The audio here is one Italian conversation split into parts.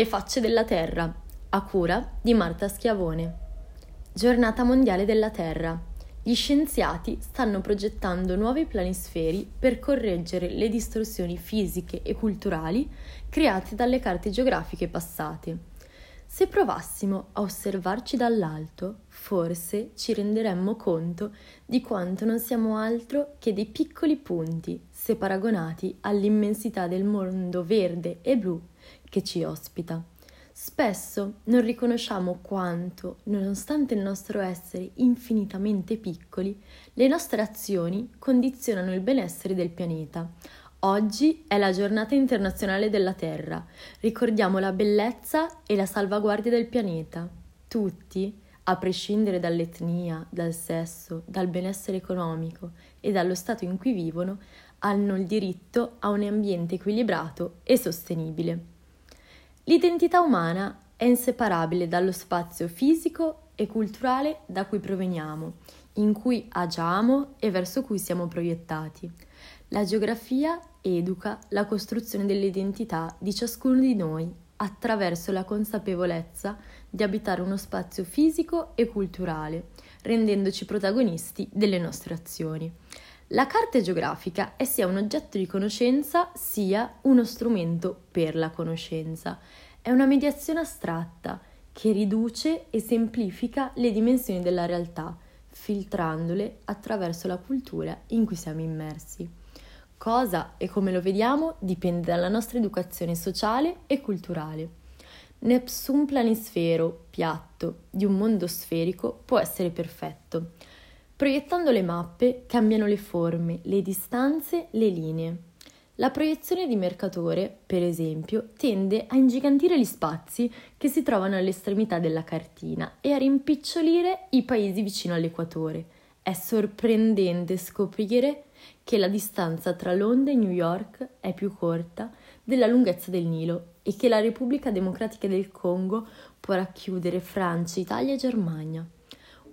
Le facce della Terra, a cura di Marta Schiavone. Giornata mondiale della Terra. Gli scienziati stanno progettando nuovi planisferi per correggere le distorsioni fisiche e culturali create dalle carte geografiche passate. Se provassimo a osservarci dall'alto, forse ci renderemmo conto di quanto non siamo altro che dei piccoli punti se paragonati all'immensità del mondo verde e blu che ci ospita. Spesso non riconosciamo quanto, nonostante il nostro essere infinitamente piccoli, le nostre azioni condizionano il benessere del pianeta. Oggi è la giornata internazionale della Terra. Ricordiamo la bellezza e la salvaguardia del pianeta. Tutti, a prescindere dall'etnia, dal sesso, dal benessere economico e dallo stato in cui vivono, hanno il diritto a un ambiente equilibrato e sostenibile. L'identità umana è inseparabile dallo spazio fisico e culturale da cui proveniamo, in cui agiamo e verso cui siamo proiettati. La geografia educa la costruzione dell'identità di ciascuno di noi attraverso la consapevolezza di abitare uno spazio fisico e culturale, rendendoci protagonisti delle nostre azioni. La carta geografica è sia un oggetto di conoscenza sia uno strumento per la conoscenza. È una mediazione astratta che riduce e semplifica le dimensioni della realtà, filtrandole attraverso la cultura in cui siamo immersi. Cosa e come lo vediamo dipende dalla nostra educazione sociale e culturale. Nessun planisfero piatto di un mondo sferico può essere perfetto. Proiettando le mappe cambiano le forme, le distanze, le linee. La proiezione di Mercatore, per esempio, tende a ingigantire gli spazi che si trovano all'estremità della cartina e a rimpicciolire i paesi vicino all'equatore. È sorprendente scoprire che la distanza tra Londra e New York è più corta della lunghezza del Nilo e che la Repubblica Democratica del Congo può racchiudere Francia, Italia e Germania.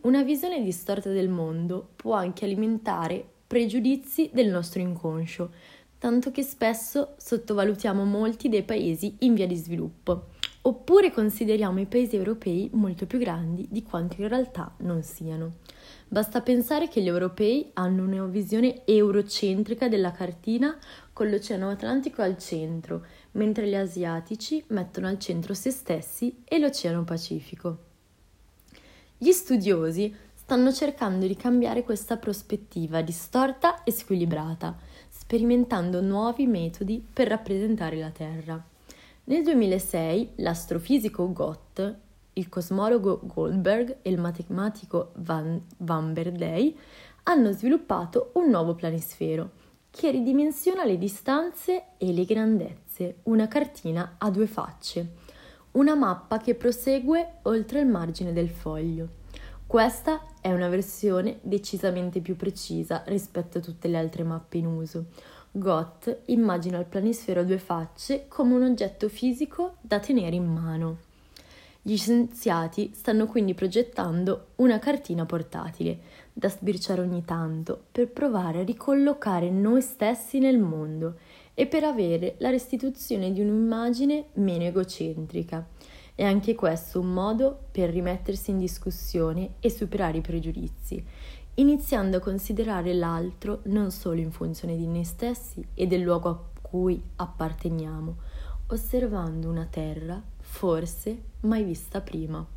Una visione distorta del mondo può anche alimentare pregiudizi del nostro inconscio, tanto che spesso sottovalutiamo molti dei paesi in via di sviluppo, oppure consideriamo i paesi europei molto più grandi di quanto in realtà non siano. Basta pensare che gli europei hanno una visione eurocentrica della cartina con l'Oceano Atlantico al centro, mentre gli asiatici mettono al centro se stessi e l'Oceano Pacifico. Gli studiosi stanno cercando di cambiare questa prospettiva distorta e squilibrata, sperimentando nuovi metodi per rappresentare la Terra. Nel 2006 l'astrofisico Gott, il cosmologo Goldberg e il matematico Van, Van Berdey hanno sviluppato un nuovo planisfero che ridimensiona le distanze e le grandezze, una cartina a due facce una mappa che prosegue oltre il margine del foglio. Questa è una versione decisamente più precisa rispetto a tutte le altre mappe in uso. Gott immagina il planisfero a due facce come un oggetto fisico da tenere in mano. Gli scienziati stanno quindi progettando una cartina portatile da sbirciare ogni tanto per provare a ricollocare noi stessi nel mondo e per avere la restituzione di un'immagine meno egocentrica. È anche questo un modo per rimettersi in discussione e superare i pregiudizi, iniziando a considerare l'altro non solo in funzione di noi stessi e del luogo a cui apparteniamo, osservando una terra forse mai vista prima.